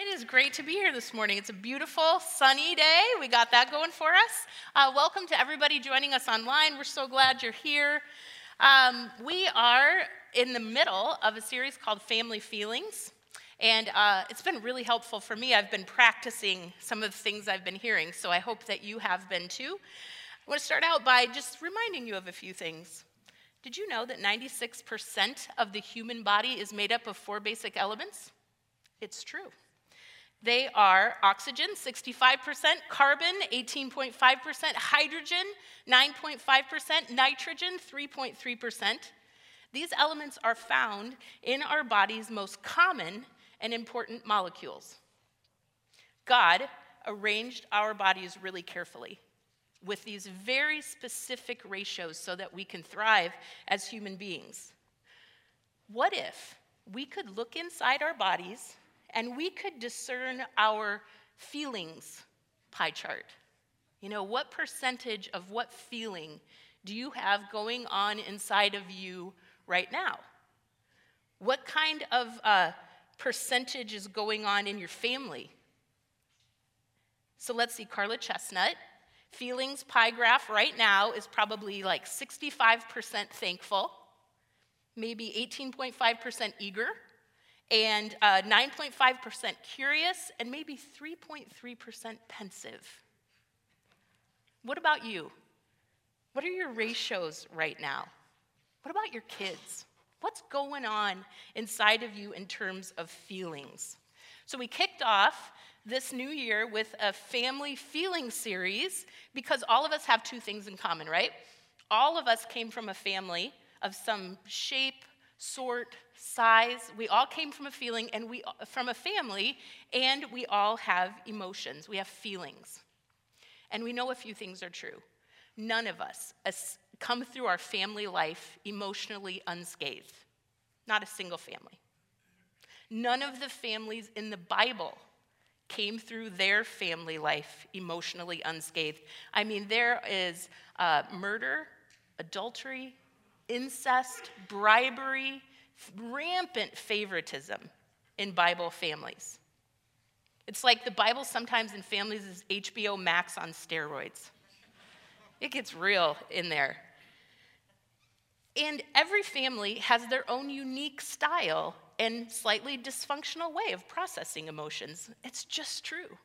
It is great to be here this morning. It's a beautiful, sunny day. We got that going for us. Uh, welcome to everybody joining us online. We're so glad you're here. Um, we are in the middle of a series called Family Feelings. And uh, it's been really helpful for me. I've been practicing some of the things I've been hearing, so I hope that you have been too. I want to start out by just reminding you of a few things. Did you know that 96% of the human body is made up of four basic elements? It's true. They are oxygen, 65%, carbon, 18.5%, hydrogen, 9.5%, nitrogen, 3.3%. These elements are found in our body's most common and important molecules. God arranged our bodies really carefully with these very specific ratios so that we can thrive as human beings. What if we could look inside our bodies and we could discern our feelings pie chart. You know, what percentage of what feeling do you have going on inside of you right now? What kind of uh, percentage is going on in your family? So let's see, Carla Chestnut. Feelings pie graph right now is probably like 65% thankful, maybe 18.5% eager, and uh, 9.5% curious, and maybe 3.3% pensive. What about you? What are your ratios right now? What about your kids? What's going on inside of you in terms of feelings? So, we kicked off this new year with a family feeling series because all of us have two things in common, right? All of us came from a family of some shape, sort, size. We all came from a feeling and we from a family and we all have emotions. We have feelings. And we know a few things are true. None of us come through our family life emotionally unscathed. Not a single family. None of the families in the Bible came through their family life emotionally unscathed. I mean, there is uh, murder, adultery, incest, bribery, rampant favoritism in Bible families. It's like the Bible sometimes in families is HBO Max on steroids. It gets real in there. And every family has their own unique style and slightly dysfunctional way of processing emotions. It's just true.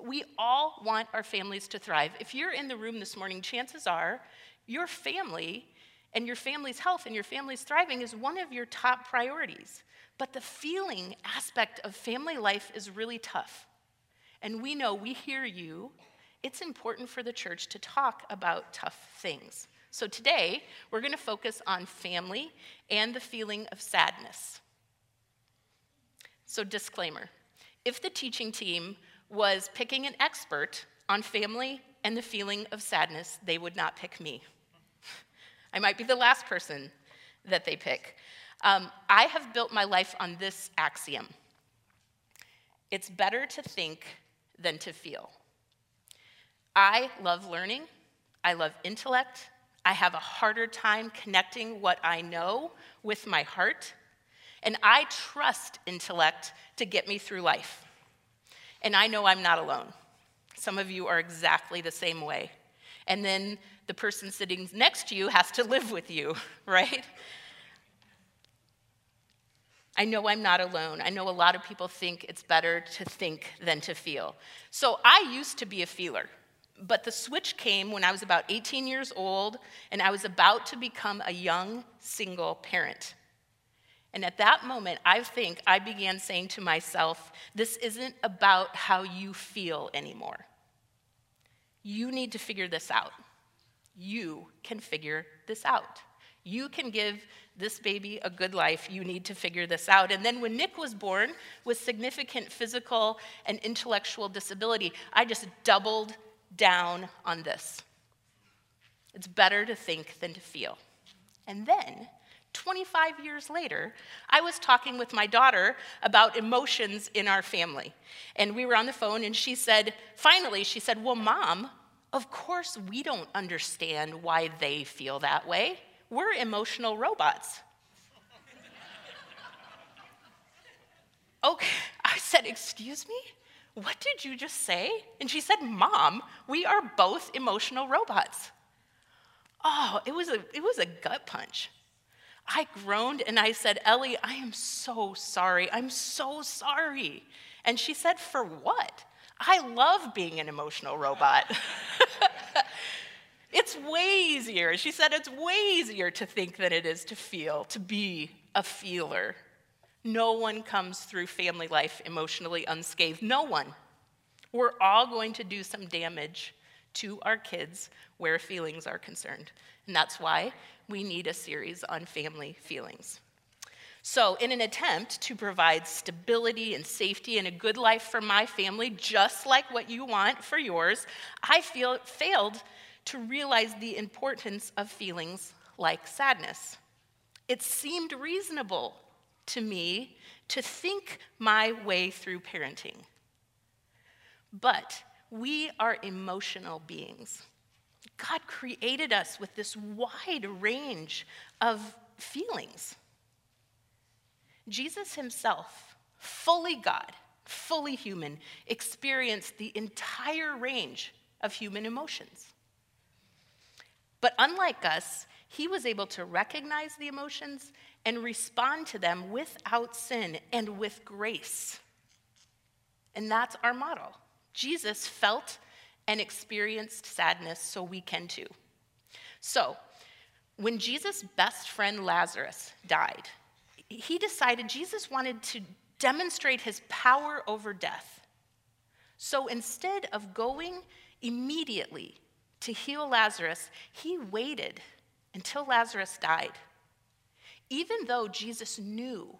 We all want our families to thrive. If you're in the room this morning, chances are your family and your family's health and your family's thriving is one of your top priorities. But the feeling aspect of family life is really tough. And we know, we hear you. It's important for the church to talk about tough things. So today, we're going to focus on family and the feeling of sadness. So, disclaimer if the teaching team was picking an expert on family and the feeling of sadness, they would not pick me. I might be the last person that they pick. Um, I have built my life on this axiom it's better to think than to feel. I love learning, I love intellect. I have a harder time connecting what I know with my heart, and I trust intellect to get me through life. And I know I'm not alone. Some of you are exactly the same way. And then the person sitting next to you has to live with you, right? I know I'm not alone. I know a lot of people think it's better to think than to feel. So I used to be a feeler, but the switch came when I was about 18 years old and I was about to become a young single parent. And at that moment, I think I began saying to myself, this isn't about how you feel anymore. You need to figure this out you can figure this out. You can give this baby a good life. You need to figure this out. And then when Nick was born with significant physical and intellectual disability, I just doubled down on this. It's better to think than to feel. And then, 25 years later, I was talking with my daughter about emotions in our family. And we were on the phone, and she said, finally, she said, Well, mom, of course, we don't understand why they feel that way. We're emotional robots. okay, I said, Excuse me? What did you just say? And she said, Mom, we are both emotional robots. Oh, it was a, it was a gut punch. I groaned and I said, Ellie, I am so sorry. I'm so sorry. And she said, For what? I love being an emotional robot. it's way easier. She said, It's way easier to think than it is to feel, to be a feeler. No one comes through family life emotionally unscathed. No one. We're all going to do some damage to our kids where feelings are concerned. And that's why we need a series on family feelings. So, in an attempt to provide stability and safety and a good life for my family, just like what you want for yours, I feel, failed to realize the importance of feelings like sadness. It seemed reasonable to me to think my way through parenting. But we are emotional beings. God created us with this wide range of feelings. Jesus himself, fully God, fully human, experienced the entire range of human emotions. But unlike us, he was able to recognize the emotions and respond to them without sin and with grace. And that's our model. Jesus felt and experienced sadness, so we can too. So, when Jesus' best friend Lazarus died, he decided Jesus wanted to demonstrate his power over death. So instead of going immediately to heal Lazarus, he waited until Lazarus died. Even though Jesus knew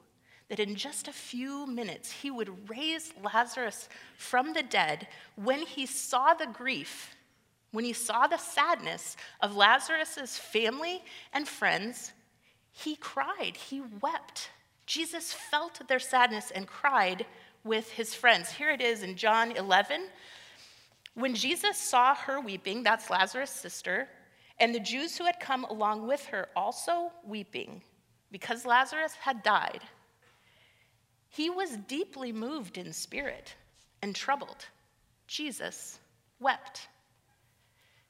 that in just a few minutes he would raise Lazarus from the dead, when he saw the grief, when he saw the sadness of Lazarus's family and friends, he cried, he wept. Jesus felt their sadness and cried with his friends. Here it is in John 11. When Jesus saw her weeping, that's Lazarus' sister, and the Jews who had come along with her also weeping because Lazarus had died, he was deeply moved in spirit and troubled. Jesus wept.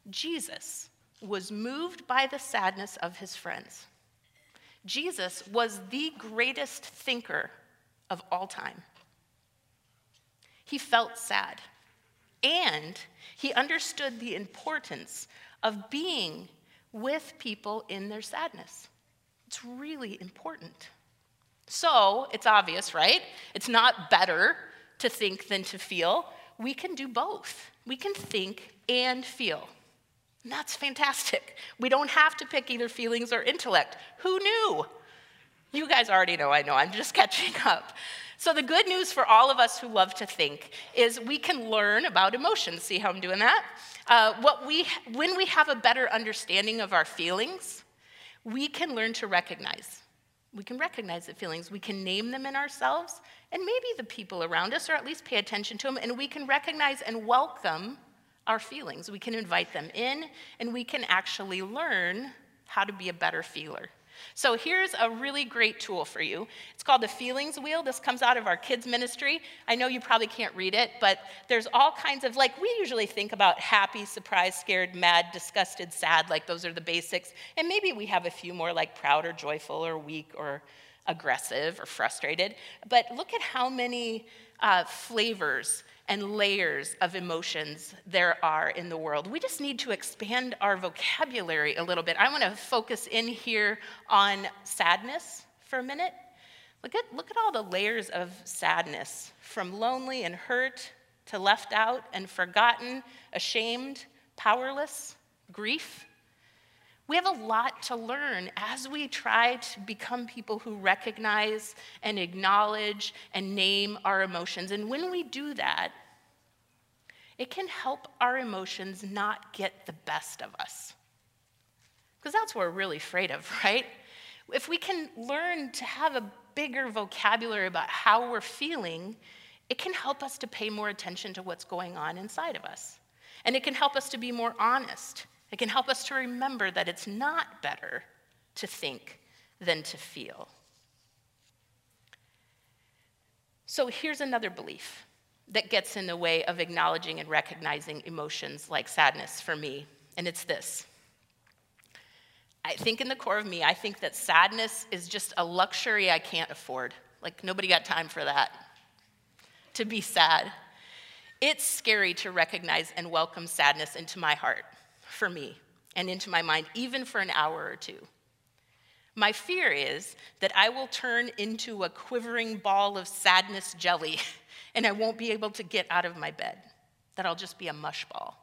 Jesus was moved by the sadness of his friends. Jesus was the greatest thinker of all time. He felt sad, and he understood the importance of being with people in their sadness. It's really important. So, it's obvious, right? It's not better to think than to feel. We can do both. We can think and feel. And that's fantastic. We don't have to pick either feelings or intellect. Who knew? You guys already know, I know, I'm just catching up. So, the good news for all of us who love to think is we can learn about emotions. See how I'm doing that? Uh, what we, when we have a better understanding of our feelings, we can learn to recognize. We can recognize the feelings. We can name them in ourselves and maybe the people around us, or at least pay attention to them, and we can recognize and welcome our feelings. We can invite them in, and we can actually learn how to be a better feeler. So here's a really great tool for you. It's called the Feelings Wheel. This comes out of our kids' ministry. I know you probably can't read it, but there's all kinds of, like, we usually think about happy, surprised, scared, mad, disgusted, sad, like those are the basics. And maybe we have a few more, like proud or joyful or weak or aggressive or frustrated. But look at how many uh, flavors and layers of emotions there are in the world. We just need to expand our vocabulary a little bit. I want to focus in here on sadness for a minute. Look at, look at all the layers of sadness from lonely and hurt to left out and forgotten, ashamed, powerless, grief. We have a lot to learn as we try to become people who recognize and acknowledge and name our emotions. And when we do that, it can help our emotions not get the best of us. Because that's what we're really afraid of, right? If we can learn to have a bigger vocabulary about how we're feeling, it can help us to pay more attention to what's going on inside of us. And it can help us to be more honest it can help us to remember that it's not better to think than to feel. So here's another belief that gets in the way of acknowledging and recognizing emotions like sadness for me, and it's this. I think in the core of me, I think that sadness is just a luxury I can't afford. Like, nobody got time for that. To be sad. It's scary to recognize and welcome sadness into my heart, for me, and into my mind, even for an hour or two. My fear is that I will turn into a quivering ball of sadness jelly and I won't be able to get out of my bed, that I'll just be a mush ball.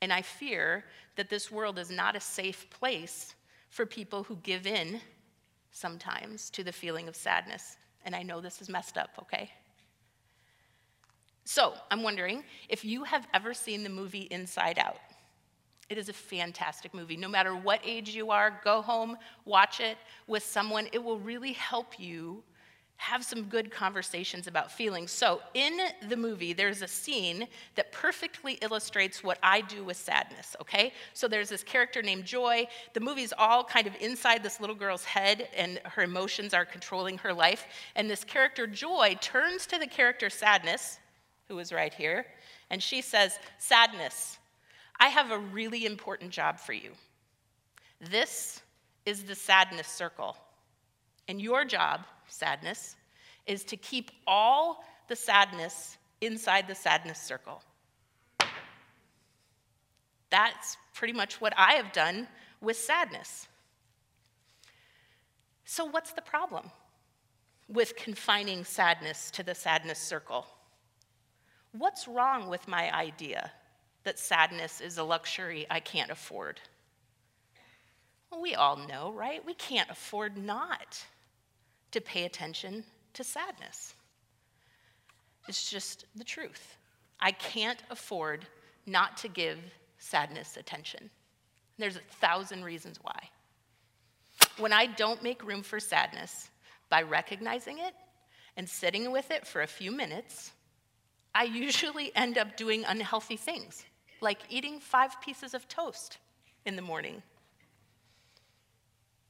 And I fear that this world is not a safe place for people who give in sometimes to the feeling of sadness. And I know this is messed up, okay? So I'm wondering if you have ever seen the movie Inside Out. It is a fantastic movie. No matter what age you are, go home, watch it with someone. It will really help you have some good conversations about feelings. So, in the movie, there's a scene that perfectly illustrates what I do with sadness, okay? So, there's this character named Joy. The movie's all kind of inside this little girl's head, and her emotions are controlling her life. And this character, Joy, turns to the character Sadness, who is right here, and she says, Sadness, I have a really important job for you. This is the sadness circle. And your job, sadness, is to keep all the sadness inside the sadness circle. That's pretty much what I have done with sadness. So, what's the problem with confining sadness to the sadness circle? What's wrong with my idea that sadness is a luxury I can't afford. Well, we all know, right? We can't afford not to pay attention to sadness. It's just the truth. I can't afford not to give sadness attention. There's a thousand reasons why. When I don't make room for sadness by recognizing it and sitting with it for a few minutes, I usually end up doing unhealthy things like eating five pieces of toast in the morning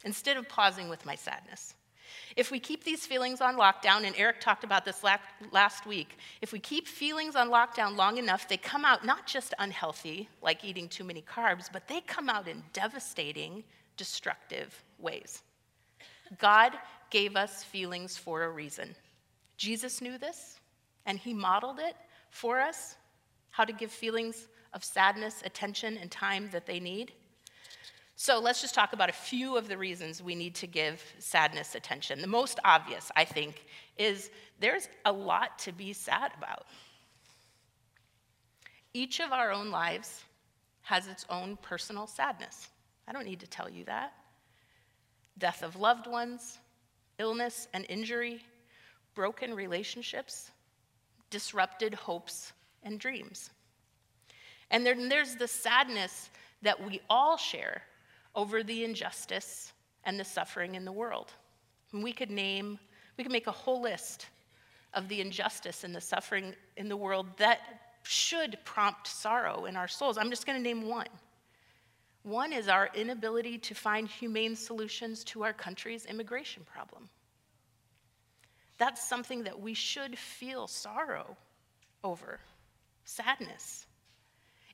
instead of pausing with my sadness. If we keep these feelings on lockdown, and Eric talked about this last week, if we keep feelings on lockdown long enough, they come out not just unhealthy, like eating too many carbs, but they come out in devastating, destructive ways. God gave us feelings for a reason. Jesus knew this, and he modeled it for us how to give feelings of sadness, attention, and time that they need. So let's just talk about a few of the reasons we need to give sadness attention. The most obvious, I think, is there's a lot to be sad about. Each of our own lives has its own personal sadness. I don't need to tell you that. Death of loved ones, illness and injury, broken relationships, disrupted hopes and dreams. And then there's the sadness that we all share over the injustice and the suffering in the world. And we could name, we could make a whole list of the injustice and the suffering in the world that should prompt sorrow in our souls. I'm just going to name one. One is our inability to find humane solutions to our country's immigration problem. That's something that we should feel sorrow over, sadness.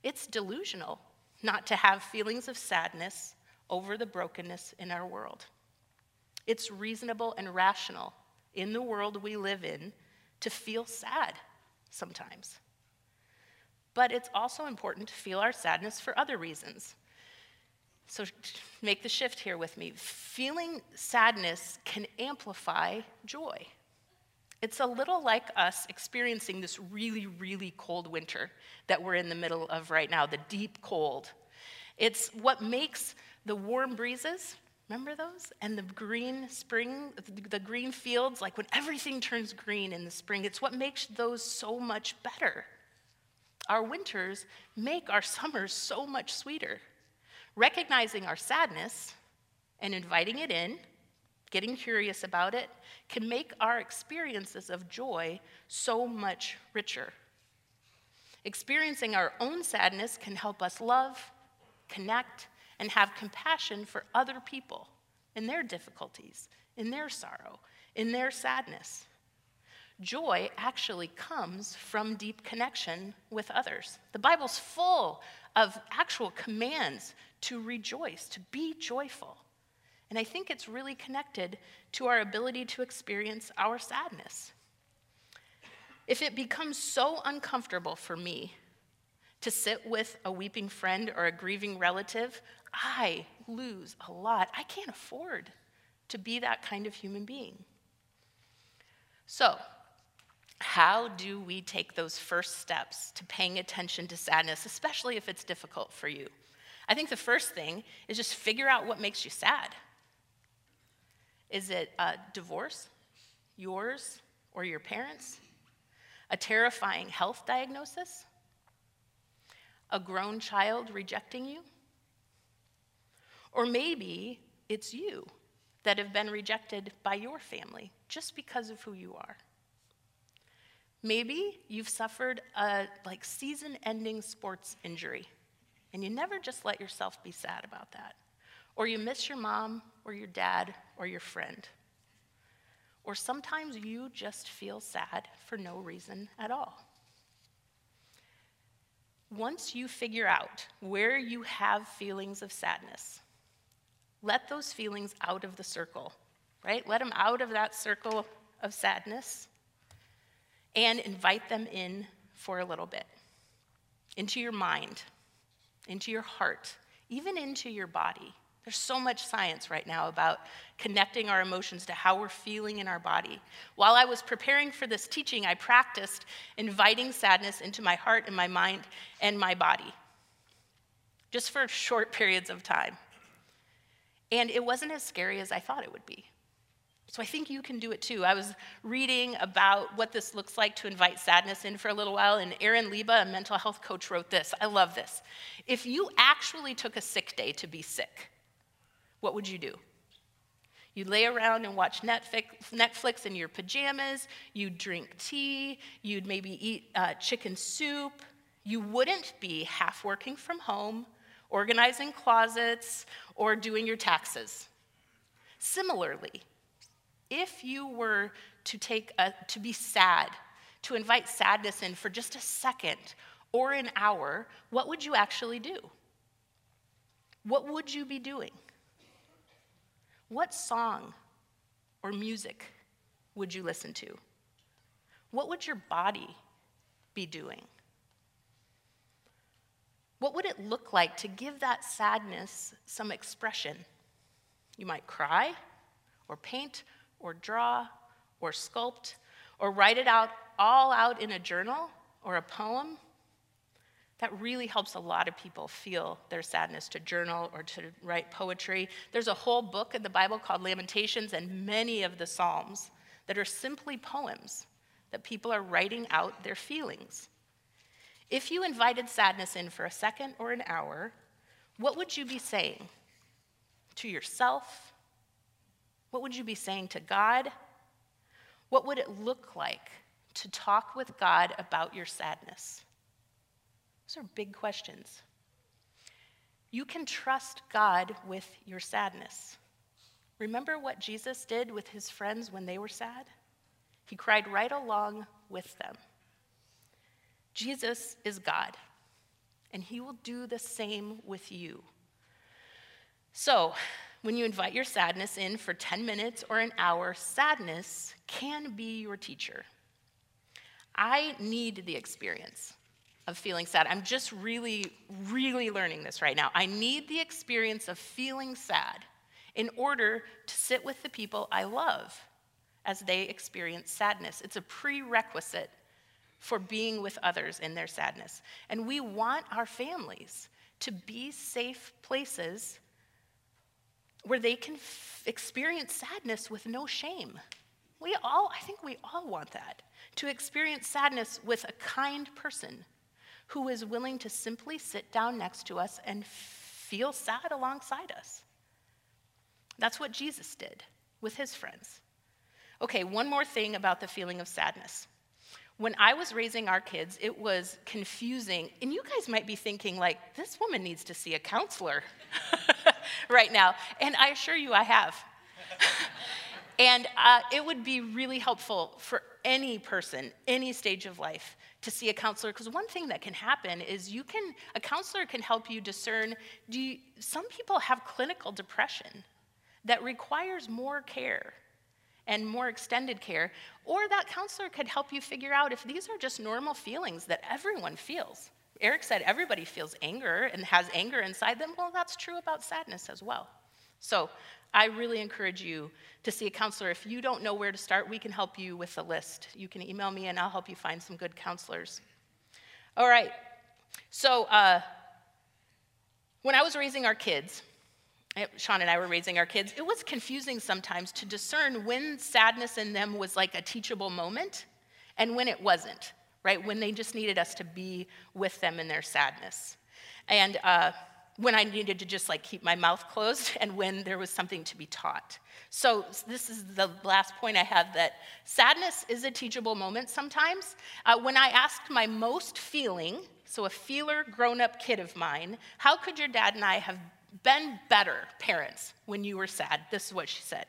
It's delusional not to have feelings of sadness over the brokenness in our world. It's reasonable and rational in the world we live in to feel sad sometimes. But it's also important to feel our sadness for other reasons. So make the shift here with me. Feeling sadness can amplify joy. It's a little like us experiencing this really, really cold winter that we're in the middle of right now, the deep cold. It's what makes the warm breezes, remember those? And the green spring, the green fields, like when everything turns green in the spring, it's what makes those so much better. Our winters make our summers so much sweeter. Recognizing our sadness and inviting it in getting curious about it, can make our experiences of joy so much richer. Experiencing our own sadness can help us love, connect, and have compassion for other people in their difficulties, in their sorrow, in their sadness. Joy actually comes from deep connection with others. The Bible's full of actual commands to rejoice, to be joyful. And I think it's really connected to our ability to experience our sadness. If it becomes so uncomfortable for me to sit with a weeping friend or a grieving relative, I lose a lot. I can't afford to be that kind of human being. So, how do we take those first steps to paying attention to sadness, especially if it's difficult for you? I think the first thing is just figure out what makes you sad. Is it a divorce, yours or your parents? A terrifying health diagnosis? A grown child rejecting you? Or maybe it's you that have been rejected by your family just because of who you are. Maybe you've suffered a like season-ending sports injury and you never just let yourself be sad about that. Or you miss your mom or your dad or your friend. Or sometimes you just feel sad for no reason at all. Once you figure out where you have feelings of sadness, let those feelings out of the circle, right? Let them out of that circle of sadness and invite them in for a little bit into your mind, into your heart, even into your body. There's so much science right now about connecting our emotions to how we're feeling in our body. While I was preparing for this teaching, I practiced inviting sadness into my heart and my mind and my body, just for short periods of time. And it wasn't as scary as I thought it would be. So I think you can do it too. I was reading about what this looks like to invite sadness in for a little while, and Erin Leyba, a mental health coach, wrote this. I love this. If you actually took a sick day to be sick, what would you do? You'd lay around and watch Netflix in your pajamas. You'd drink tea. You'd maybe eat uh, chicken soup. You wouldn't be half working from home, organizing closets, or doing your taxes. Similarly, if you were to take a, to be sad, to invite sadness in for just a second or an hour, what would you actually do? What would you be doing? What song or music would you listen to? What would your body be doing? What would it look like to give that sadness some expression? You might cry, or paint, or draw, or sculpt, or write it out all out in a journal or a poem that really helps a lot of people feel their sadness to journal or to write poetry. There's a whole book in the Bible called Lamentations and many of the Psalms that are simply poems that people are writing out their feelings. If you invited sadness in for a second or an hour, what would you be saying to yourself? What would you be saying to God? What would it look like to talk with God about your sadness? Those are big questions. You can trust God with your sadness. Remember what Jesus did with his friends when they were sad? He cried right along with them. Jesus is God, and he will do the same with you. So, when you invite your sadness in for 10 minutes or an hour, sadness can be your teacher. I need the experience of feeling sad. I'm just really, really learning this right now. I need the experience of feeling sad in order to sit with the people I love as they experience sadness. It's a prerequisite for being with others in their sadness. And we want our families to be safe places where they can f- experience sadness with no shame. We all, I think we all want that. To experience sadness with a kind person who is willing to simply sit down next to us and feel sad alongside us. That's what Jesus did with his friends. Okay, one more thing about the feeling of sadness. When I was raising our kids, it was confusing. And you guys might be thinking, like, this woman needs to see a counselor right now. And I assure you, I have. and uh, it would be really helpful for any person, any stage of life, to see a counselor because one thing that can happen is you can a counselor can help you discern do you, some people have clinical depression that requires more care and more extended care or that counselor could help you figure out if these are just normal feelings that everyone feels. Eric said everybody feels anger and has anger inside them. Well that's true about sadness as well so I really encourage you to see a counselor. If you don't know where to start, we can help you with a list. You can email me and I'll help you find some good counselors. All right. So, uh, when I was raising our kids, eh, Sean and I were raising our kids, it was confusing sometimes to discern when sadness in them was like a teachable moment and when it wasn't, right? When they just needed us to be with them in their sadness. And uh, when I needed to just like keep my mouth closed and when there was something to be taught. So, this is the last point I have that sadness is a teachable moment sometimes. Uh, when I asked my most feeling, so a feeler grown up kid of mine, how could your dad and I have been better parents when you were sad? This is what she said.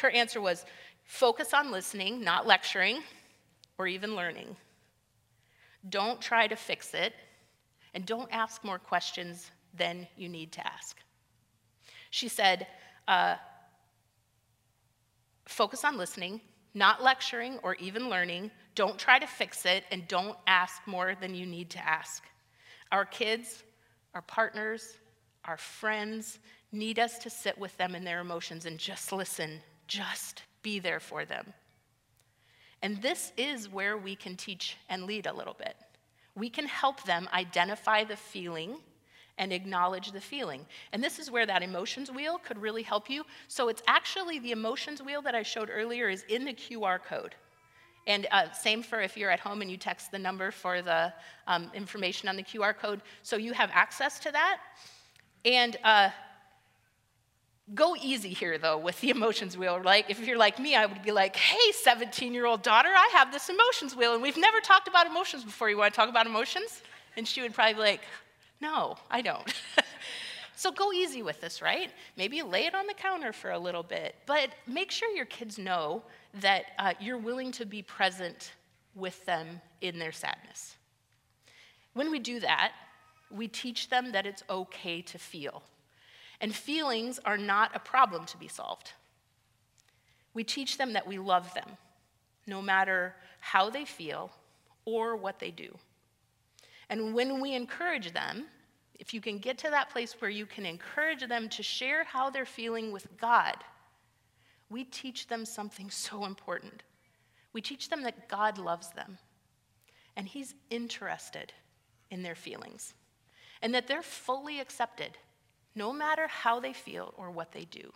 Her answer was focus on listening, not lecturing or even learning. Don't try to fix it, and don't ask more questions then you need to ask. She said, uh, focus on listening, not lecturing or even learning. Don't try to fix it, and don't ask more than you need to ask. Our kids, our partners, our friends need us to sit with them in their emotions and just listen, just be there for them. And this is where we can teach and lead a little bit. We can help them identify the feeling and acknowledge the feeling. And this is where that emotions wheel could really help you. So it's actually the emotions wheel that I showed earlier is in the QR code. And uh, same for if you're at home and you text the number for the um, information on the QR code. So you have access to that. And uh, go easy here, though, with the emotions wheel. Like, if you're like me, I would be like, hey, 17 year old daughter, I have this emotions wheel, and we've never talked about emotions before. You want to talk about emotions? And she would probably be like, no, I don't. so go easy with this, right? Maybe lay it on the counter for a little bit, but make sure your kids know that uh, you're willing to be present with them in their sadness. When we do that, we teach them that it's okay to feel. And feelings are not a problem to be solved. We teach them that we love them, no matter how they feel or what they do. And when we encourage them, if you can get to that place where you can encourage them to share how they're feeling with God, we teach them something so important. We teach them that God loves them and He's interested in their feelings and that they're fully accepted no matter how they feel or what they do.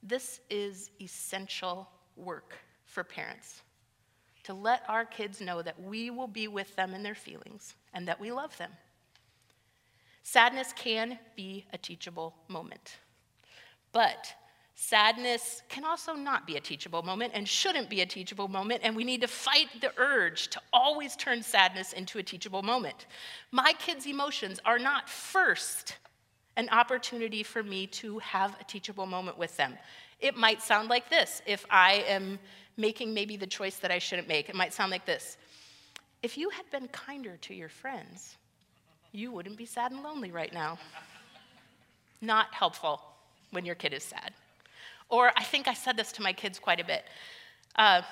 This is essential work for parents to let our kids know that we will be with them in their feelings and that we love them. Sadness can be a teachable moment, but sadness can also not be a teachable moment and shouldn't be a teachable moment, and we need to fight the urge to always turn sadness into a teachable moment. My kids' emotions are not first an opportunity for me to have a teachable moment with them. It might sound like this if I am making maybe the choice that I shouldn't make. It might sound like this If you had been kinder to your friends, you wouldn't be sad and lonely right now. Not helpful when your kid is sad. Or I think I said this to my kids quite a bit. Uh,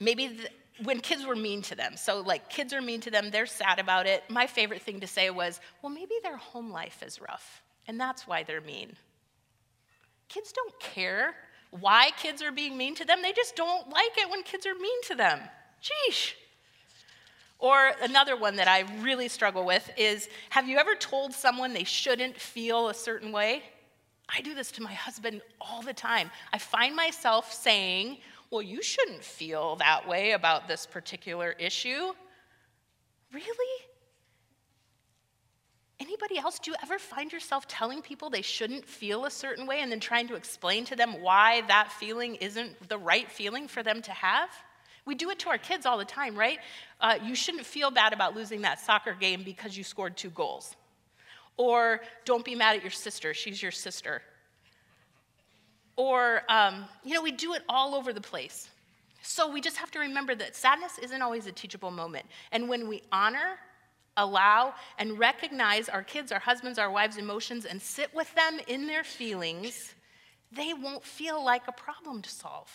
maybe the, when kids were mean to them, so like kids are mean to them, they're sad about it. My favorite thing to say was, well, maybe their home life is rough, and that's why they're mean. Kids don't care why kids are being mean to them. They just don't like it when kids are mean to them. Sheesh. Or another one that I really struggle with is have you ever told someone they shouldn't feel a certain way? I do this to my husband all the time. I find myself saying, Well, you shouldn't feel that way about this particular issue. Really? Anybody else, do you ever find yourself telling people they shouldn't feel a certain way and then trying to explain to them why that feeling isn't the right feeling for them to have? We do it to our kids all the time, right? Uh, you shouldn't feel bad about losing that soccer game because you scored two goals. Or don't be mad at your sister, she's your sister. Or, um, you know, we do it all over the place. So we just have to remember that sadness isn't always a teachable moment. And when we honor, allow, and recognize our kids, our husbands, our wives' emotions and sit with them in their feelings, they won't feel like a problem to solve.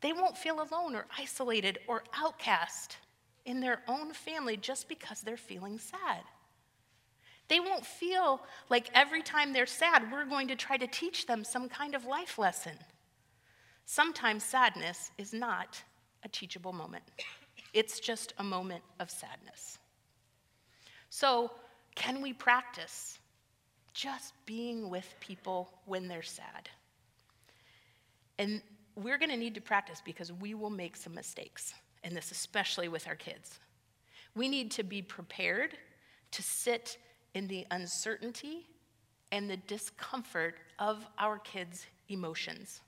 They won't feel alone or isolated or outcast in their own family just because they're feeling sad. They won't feel like every time they're sad, we're going to try to teach them some kind of life lesson. Sometimes sadness is not a teachable moment, it's just a moment of sadness. So, can we practice just being with people when they're sad? And we're going to need to practice because we will make some mistakes, and this especially with our kids. We need to be prepared to sit in the uncertainty and the discomfort of our kids' emotions.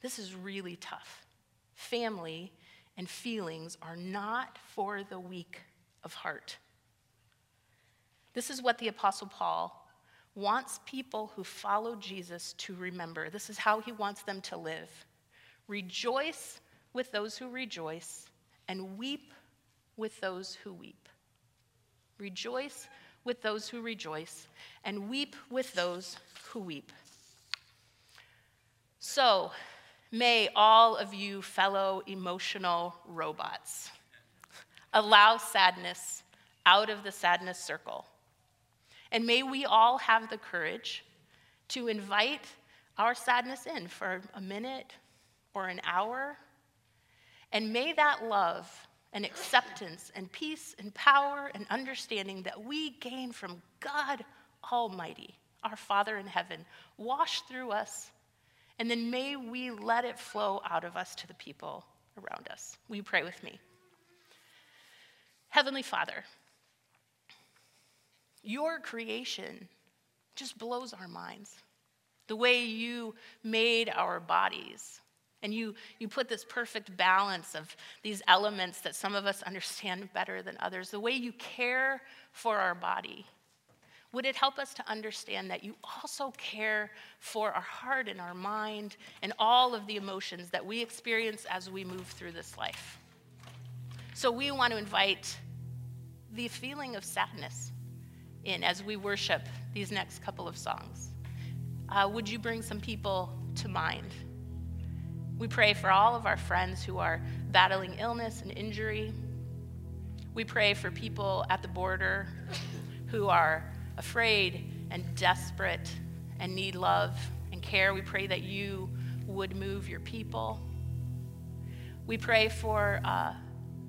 This is really tough. Family and feelings are not for the weak of heart. This is what the Apostle Paul wants people who follow Jesus to remember. This is how he wants them to live. Rejoice with those who rejoice, and weep with those who weep. Rejoice with those who rejoice, and weep with those who weep. So, May all of you, fellow emotional robots, allow sadness out of the sadness circle. And may we all have the courage to invite our sadness in for a minute or an hour. And may that love and acceptance and peace and power and understanding that we gain from God Almighty, our Father in heaven, wash through us and then may we let it flow out of us to the people around us. Will you pray with me? Heavenly Father, your creation just blows our minds. The way you made our bodies, and you, you put this perfect balance of these elements that some of us understand better than others, the way you care for our body, would it help us to understand that you also care for our heart and our mind and all of the emotions that we experience as we move through this life? So we want to invite the feeling of sadness in as we worship these next couple of songs. Uh, would you bring some people to mind? We pray for all of our friends who are battling illness and injury. We pray for people at the border who are afraid and desperate and need love and care. We pray that you would move your people. We pray for uh,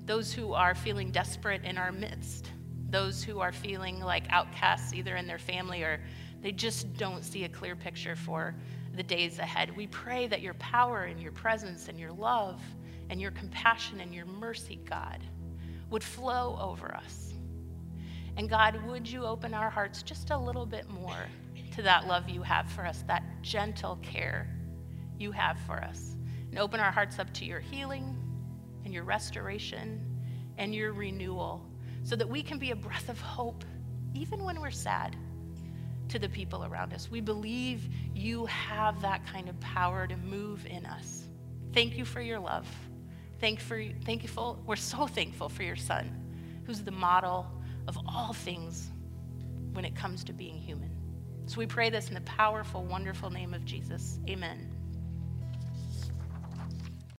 those who are feeling desperate in our midst, those who are feeling like outcasts either in their family or they just don't see a clear picture for the days ahead. We pray that your power and your presence and your love and your compassion and your mercy, God, would flow over us and God, would you open our hearts just a little bit more to that love you have for us, that gentle care you have for us? And open our hearts up to your healing and your restoration and your renewal so that we can be a breath of hope, even when we're sad, to the people around us. We believe you have that kind of power to move in us. Thank you for your love. Thank for, thankful, we're so thankful for your son, who's the model of all things when it comes to being human. So we pray this in the powerful, wonderful name of Jesus. Amen.